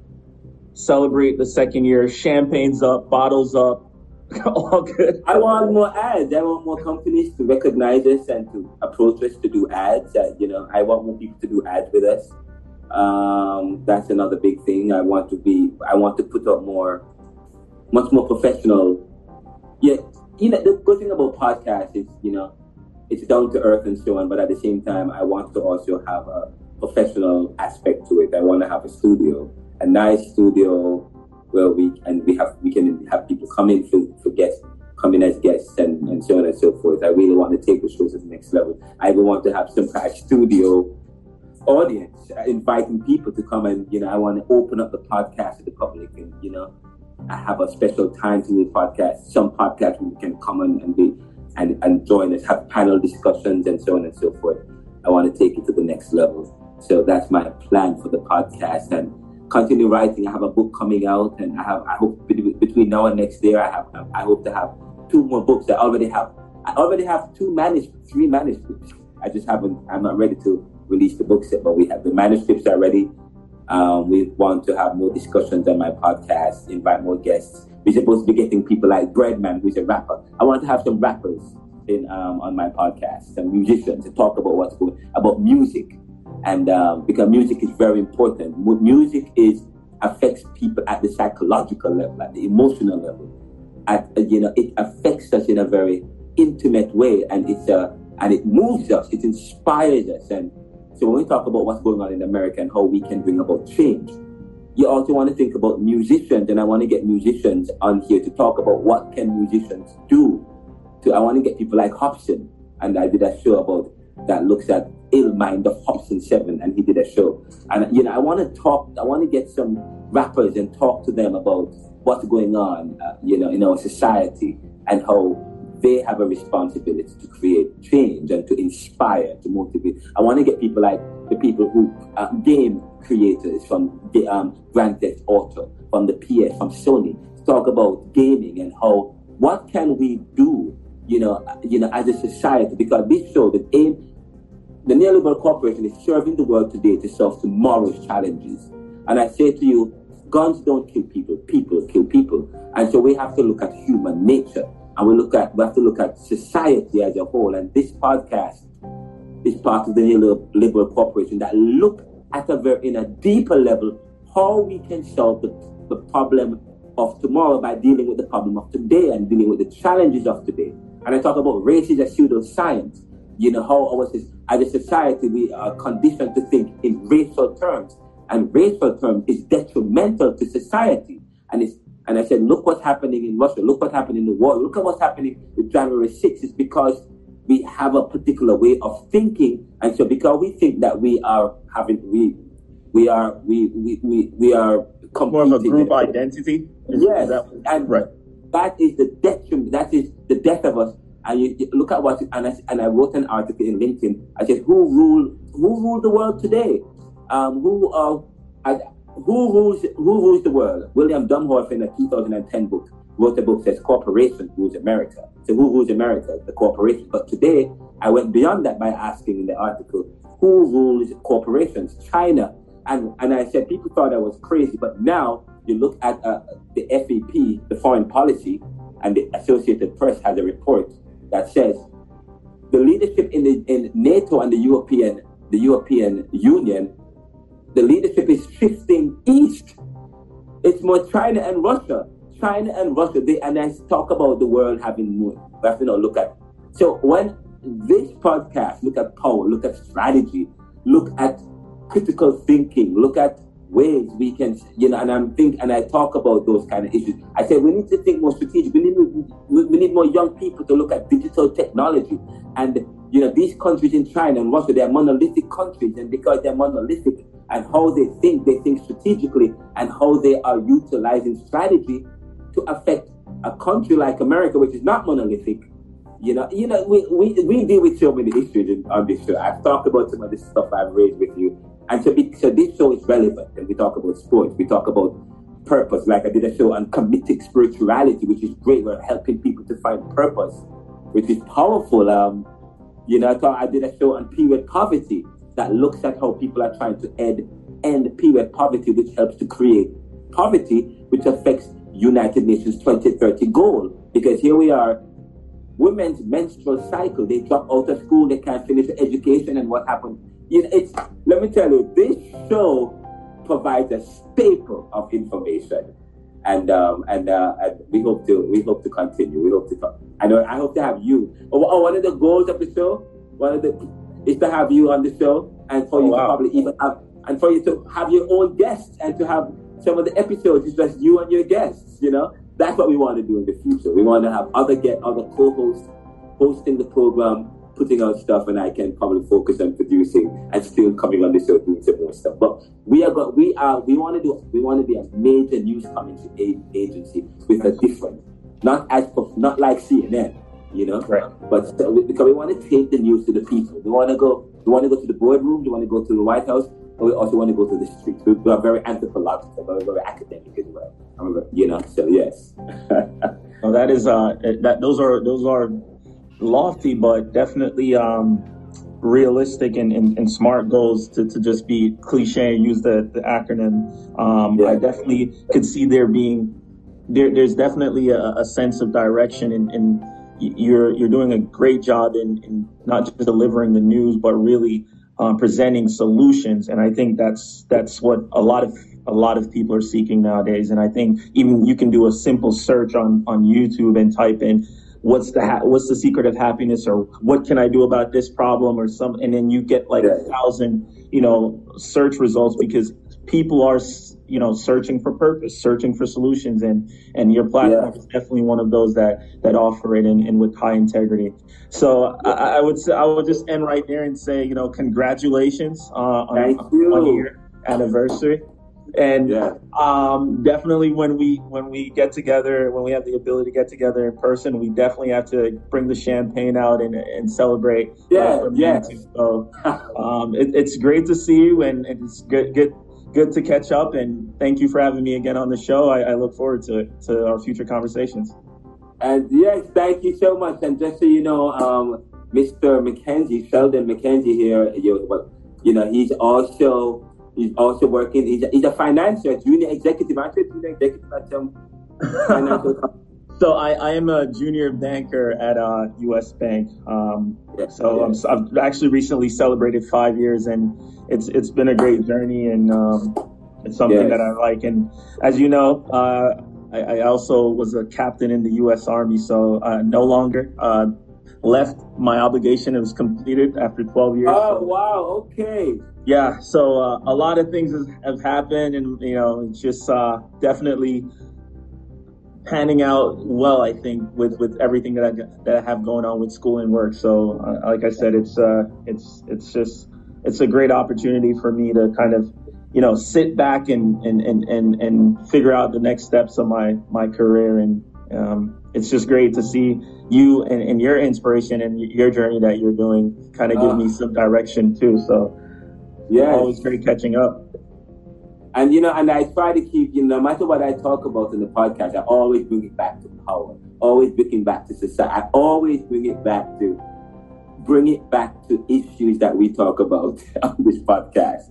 celebrate the second year, champagne's up, bottles up, all good. I want more ads. I want more companies to recognize us and to approach us to do ads. Uh, you know, I want more people to do ads with us. Um, that's another big thing. I want to be. I want to put up more, much more professional. Yeah, you know, the good thing about podcasts is, you know, it's down to earth and so on. But at the same time, I want to also have a professional aspect to it. I want to have a studio, a nice studio where we and we have we can have people come in for, for guests, come in as guests and, and so on and so forth. I really want to take the show to the next level. I even want to have some kind of studio audience, uh, inviting people to come and you know I want to open up the podcast to the public and you know I have a special time to the podcast. Some podcasts we can come and, and be and, and join us, have panel discussions and so on and so forth. I want to take it to the next level. So that's my plan for the podcast and continue writing. I have a book coming out and I have I hope between now and next year I have I hope to have two more books. I already have I already have two manuscripts, three manuscripts. I just haven't I'm not ready to release the books yet, but we have the manuscripts are ready. Um, we want to have more discussions on my podcast, invite more guests. We're supposed to be getting people like Breadman, who's a rapper. I want to have some rappers in um, on my podcast, some musicians to talk about what's going about music, and um, because music is very important. Music is affects people at the psychological level, at the emotional level. At uh, you know, it affects us in a very intimate way, and it's uh, and it moves us, it inspires us, and so when we talk about what's going on in America and how we can bring about change, you also want to think about musicians, and I want to get musicians on here to talk about what can musicians do. To I want to get people like Hopsin, and I did a show about that looks at ill mind of Hopsin Seven, and he did a show. And you know, I want to talk, I want to get some rappers and talk to them about what's going on, uh, you know, in our society and how they have a responsibility to create change and to inspire, to motivate. I want to get people like the people who uh, game creators from the um, Grand Theft Auto, from the PS, from Sony, to talk about gaming and how what can we do, you know, you know, as a society because this show the aim. The neoliberal corporation is serving the world today to solve tomorrow's challenges. And I say to you, guns don't kill people, people kill people. And so we have to look at human nature and we look at we have to look at society as a whole. And this podcast is part of the neoliberal corporation that look at a very in a deeper level how we can solve the, the problem of tomorrow by dealing with the problem of today and dealing with the challenges of today. And I talk about race is a pseudoscience. You know how our as a society we are conditioned to think in racial terms, and racial terms is detrimental to society. And it's and I said, look what's happening in Russia. Look what happened in the world, Look at what's happening with January 6th. It's because we have a particular way of thinking, and so because we think that we are having we we are we we we, we are More of a group identity. Yes, that- and right. that is the detriment. That is the death of us. And at what, and I, and I wrote an article in LinkedIn. I said, "Who rule? Who rule the world today? Um, who uh, who rules? Who rules the world?" William Domhoff in a 2010 book wrote a book says, "Corporation rules America." So who rules America? The corporation. But today, I went beyond that by asking in the article, "Who rules corporations?" China. And and I said people thought I was crazy, but now you look at uh, the FEP, the foreign policy, and the Associated Press has a report that says the leadership in the in NATO and the European the European Union, the leadership is shifting east. It's more China and Russia. China and Russia. They and I talk about the world having moved. We have to now look at. So when this podcast look at power, look at strategy, look at critical thinking, look at ways we can, you know, and I'm think and I talk about those kind of issues. I say we need to think more strategic. We need we, need more young people to look at digital technology. And you know, these countries in China and Russia, they are monolithic countries, and because they're monolithic and how they think, they think strategically, and how they are utilizing strategy to affect a country like America, which is not monolithic, you know, you know, we, we, we deal with so many issues on this show. I've talked about some of the stuff I've raised with you. And so, be, so this show is relevant. And we talk about sports. We talk about purpose. Like I did a show on committed spirituality, which is great. We're helping people to find purpose, which is powerful. Um, you know, I thought I did a show on period poverty that looks at how people are trying to end end period poverty, which helps to create poverty, which affects United Nations 2030 goal. Because here we are, women's menstrual cycle. They drop out of school, they can't finish education, and what happens? You know, it's let me tell you, this show provides a staple of information, and um, and, uh, and we hope to we hope to continue. We hope to. Talk. I know. I hope to have you. Oh, oh, one of the goals of the show, one of the is to have you on the show, and for oh, you wow. to probably even have, and for you to have your own guests, and to have some of the episodes is just you and your guests. You know, that's what we want to do in the future. We want to have other get other co-hosts hosting the program, putting out stuff, and I can probably focus on producing and still coming on the show doing some more stuff. But we are got we are we want to do we want to be a major news commentary agency with a different, not as not like CNN, you know, right. but because we want to take the news to the people. We want to go. We want to go to the boardroom. We want to go to the White House but we also want to go to the streets. We, we are very anthropological, very, very academic as well. You know, so yes. well, that is uh, that those are those are lofty, but definitely um, realistic and, and, and, smart goals to, to just be cliche and use the, the acronym. Um, yeah. I definitely could see there being there, there's definitely a, a sense of direction and, and you're you're doing a great job in, in not just delivering the news, but really uh, presenting solutions. And I think that's that's what a lot of a lot of people are seeking nowadays. And I think even you can do a simple search on on YouTube and type in what's the ha- what's the secret of happiness or what can I do about this problem or some, and then you get like a thousand you know search results because people are you know searching for purpose searching for solutions and and your platform yeah. is definitely one of those that that offer it and, and with high integrity. So I, I, would say i would just end right there and say you know congratulations uh, on, one year anniversary and yeah. um, definitely when we when we get together when we have the ability to get together in person we definitely have to bring the champagne out and, and celebrate yeah uh, yeah so um, it, it's great to see you and, and it's good good good to catch up and thank you for having me again on the show. I, I look forward to to our future conversations. And yes, thank you so much. And just so you know, um, Mr. McKenzie, Sheldon McKenzie here, you, you know, he's also he's also working. He's a, he's a financier, junior executive, aren't you? Junior executive at some financial So I, I am a junior banker at uh, U.S. Bank. Um, so I'm, I've actually recently celebrated five years, and it's it's been a great journey, and um, it's something yes. that I like. And as you know, uh, I, I, also was a captain in the U.S. Army, so uh, no longer uh, left. My obligation it was completed after 12 years. Oh so. wow! Okay. Yeah, so uh, a lot of things have happened, and you know, it's just uh, definitely panning out well, I think, with, with everything that I that I have going on with school and work. So, uh, like I said, it's uh, it's it's just it's a great opportunity for me to kind of you know sit back and and and and, and figure out the next steps of my my career. And um, it's just great to see you and, and, your inspiration and your journey that you're doing kind of give uh, me some direction too. So yeah always great catching up and you know, and I try to keep, you know, no matter what I talk about in the podcast, I always bring it back to power, always bring it back to society. I always bring it back to bring it back to issues that we talk about on this podcast.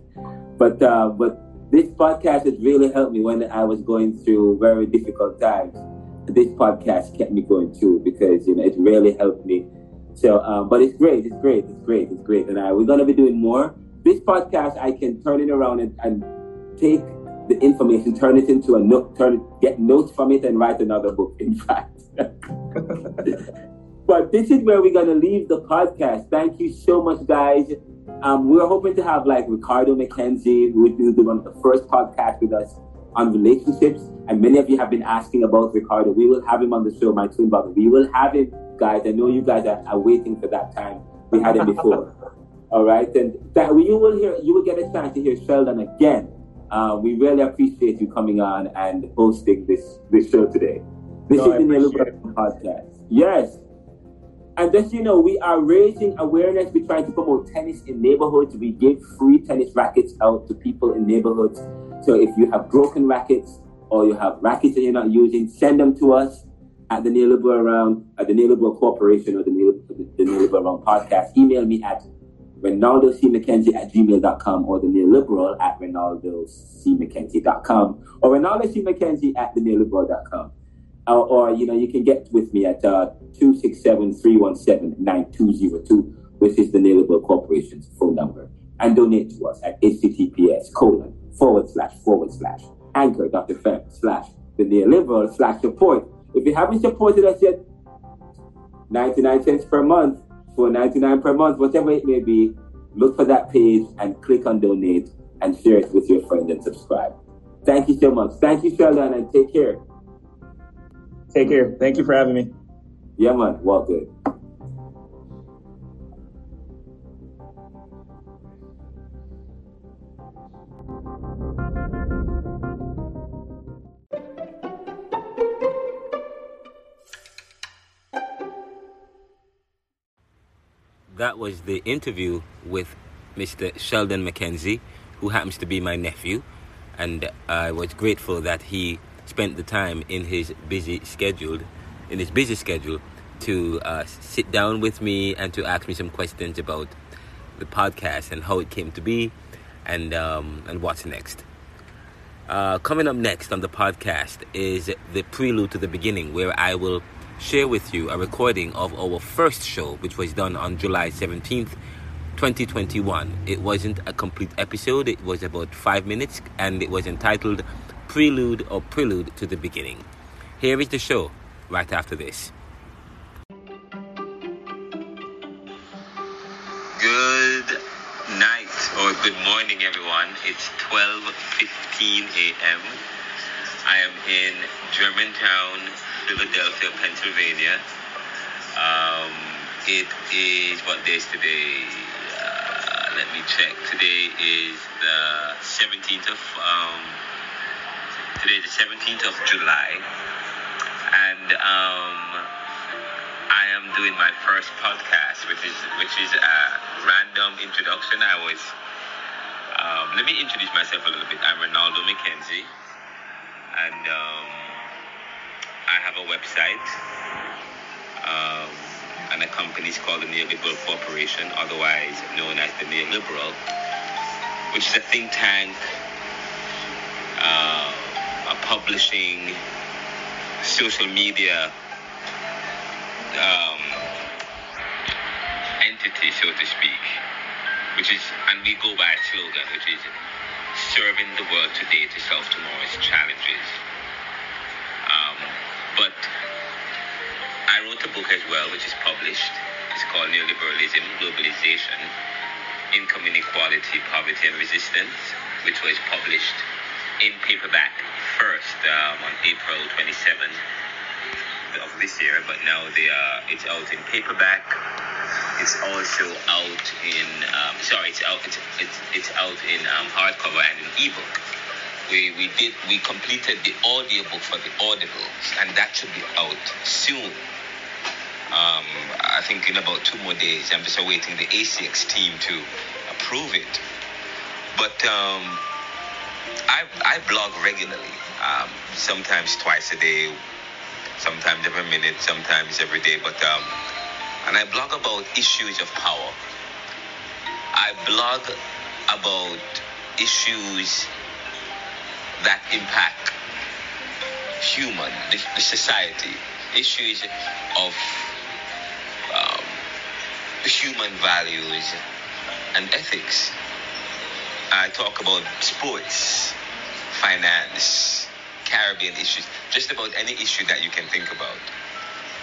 But uh, but this podcast has really helped me when I was going through very difficult times. This podcast kept me going through because you know it really helped me. So, um, but it's great, it's great, it's great, it's great, and I, we're gonna be doing more. This podcast, I can turn it around and, and take the information, turn it into a note, turn it, get notes from it, and write another book. In fact, but this is where we're gonna leave the podcast. Thank you so much, guys. Um, we're hoping to have like Ricardo McKenzie, who will do one of the first podcasts with us on relationships. And many of you have been asking about Ricardo. We will have him on the show, my twin brother. We will have him, guys. I know you guys are, are waiting for that time. We had him before. All right, and that you will hear, you will get a chance to hear Sheldon again uh, we really appreciate you coming on and hosting this this show today. This no, is the Neil podcast. Yes. And just you know, we are raising awareness. We're trying to promote tennis in neighborhoods. We give free tennis rackets out to people in neighborhoods. So if you have broken rackets or you have rackets that you're not using, send them to us at the Neoliberal Round, at the Neoliberal Corporation or the, Neoliberal, the Around podcast. Email me at Rinaldo C. McKenzie at gmail.com or the neoliberal at Rinaldo C. McKenzie.com or Rinaldo C. McKenzie at the neoliberal.com. Or, or, you know, you can get with me at uh, 267-317-9202, which is the Neoliberal Corporation's phone number. And donate to us at https colon forward slash forward slash anchor.fm slash the neoliberal slash support. If you haven't supported us yet, 99 cents per month for 99 per month, whatever it may be, look for that page and click on donate and share it with your friends and subscribe. Thank you so much. Thank you, Sheldon, and take care. Take care. Thank you for having me. Yeah, man. Well, good. Was the interview with Mr. Sheldon McKenzie, who happens to be my nephew, and I was grateful that he spent the time in his busy schedule, in his busy schedule, to uh, sit down with me and to ask me some questions about the podcast and how it came to be, and um, and what's next. Uh, coming up next on the podcast is the prelude to the beginning, where I will share with you a recording of our first show, which was done on July 17th, 2021. It wasn't a complete episode, it was about five minutes, and it was entitled Prelude or Prelude to the Beginning. Here is the show right after this. Good night or good morning, everyone. It's 12:15 a.m. I am in Germantown, Philadelphia, Pennsylvania. Um, it is what day is today? Uh, let me check. Today is the 17th of um, today the 17th of July, and um, I am doing my first podcast, which is which is a random introduction. I was um, let me introduce myself a little bit. I'm Rinaldo McKenzie, and um, I have a website, um, and the company is called the Neoliberal Corporation, otherwise known as the Neoliberal, which is a think tank, uh, a publishing, social media um, entity, so to speak, which is, and we go by a slogan, which is serving the world today to solve tomorrow's challenges. Um, but I wrote a book as well, which is published. It's called Neoliberalism, Globalization, Income Inequality, Poverty and Resistance, which was published in paperback first um, on April 27th of this year, but now they are, it's out in paperback. It's also out in, um, sorry, it's out, it's, it's, it's out in um, hardcover and in ebook. We, we did, we completed the audiobook for the Audible, and that should be out soon. Um, I think in about two more days. I'm just awaiting the ACX team to approve it. But um, I, I blog regularly, um, sometimes twice a day, sometimes every minute, sometimes every day. But um, and I blog about issues of power. I blog about issues that impact human, the, the society, issues of um, human values and ethics. I talk about sports, finance, Caribbean issues, just about any issue that you can think about.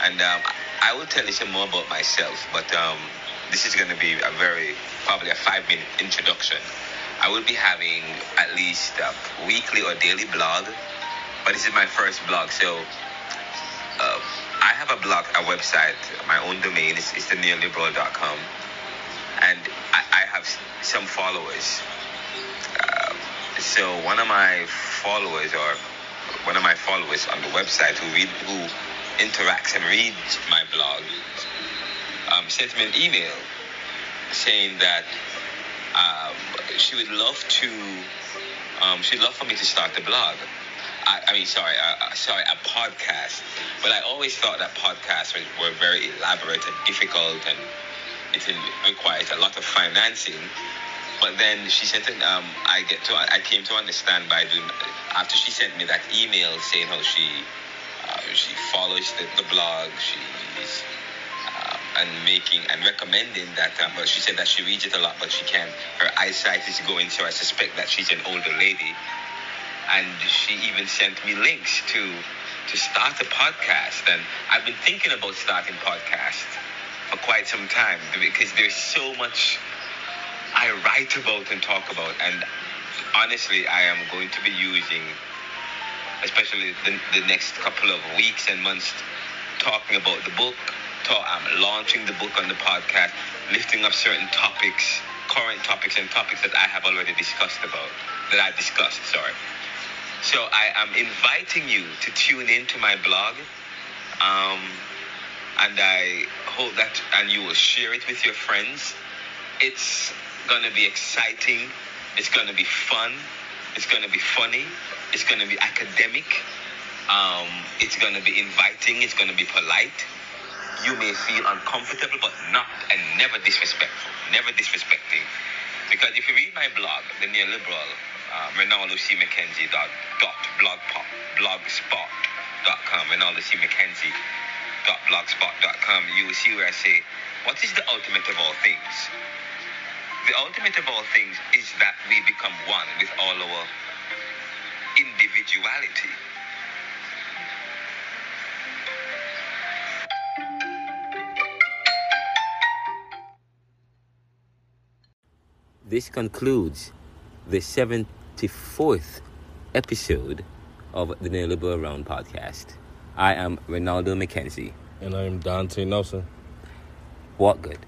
And um, I will tell you some more about myself, but um, this is going to be a very, probably a five minute introduction. I will be having at least a weekly or daily blog, but this is my first blog, so uh, I have a blog, a website, my own domain, it's, it's the neoliberal.com, and I, I have some followers. Uh, so one of my followers, or one of my followers on the website who read, who interacts and reads my blog, um, sent me an email saying that um, she would love to, um, she'd love for me to start a blog. I, I mean, sorry, uh, uh, sorry, a podcast. But I always thought that podcasts were, were very elaborate and difficult, and it requires a lot of financing. But then she sent it. Um, I get to. I came to understand by doing after she sent me that email saying how she uh, she follows the, the blog. She's uh, and making and recommending that. Um, well, she said that she reads it a lot, but she can't. Her eyesight is going, so I suspect that she's an older lady. And she even sent me links to to start a podcast. And I've been thinking about starting podcast for quite some time because there's so much I write about and talk about. And honestly, I am going to be using, especially the, the next couple of weeks and months, talking about the book. Talk, I'm launching the book on the podcast, lifting up certain topics, current topics, and topics that I have already discussed about, that I've discussed, sorry. So I am inviting you to tune into my blog. Um, and I hope that, and you will share it with your friends. It's going to be exciting. It's going to be fun. It's to be funny. It's to be academic. Um, it's to be inviting. It's to be polite. You may feel uncomfortable, but not and never disrespectful. Never disrespecting. Because if you read my blog, the neoliberal, uh, Rinaldo C. McKenzie dot, dot blogspot, blogspot.com, Rinaldo C. McKenzie dot blogspot.com, you will see where I say, what is the ultimate of all things? The ultimate of all things is that we become one with all our individuality. This concludes the 74th episode of the Neoliberal Round podcast. I am Rinaldo McKenzie. And I am Donte Nelson. What good?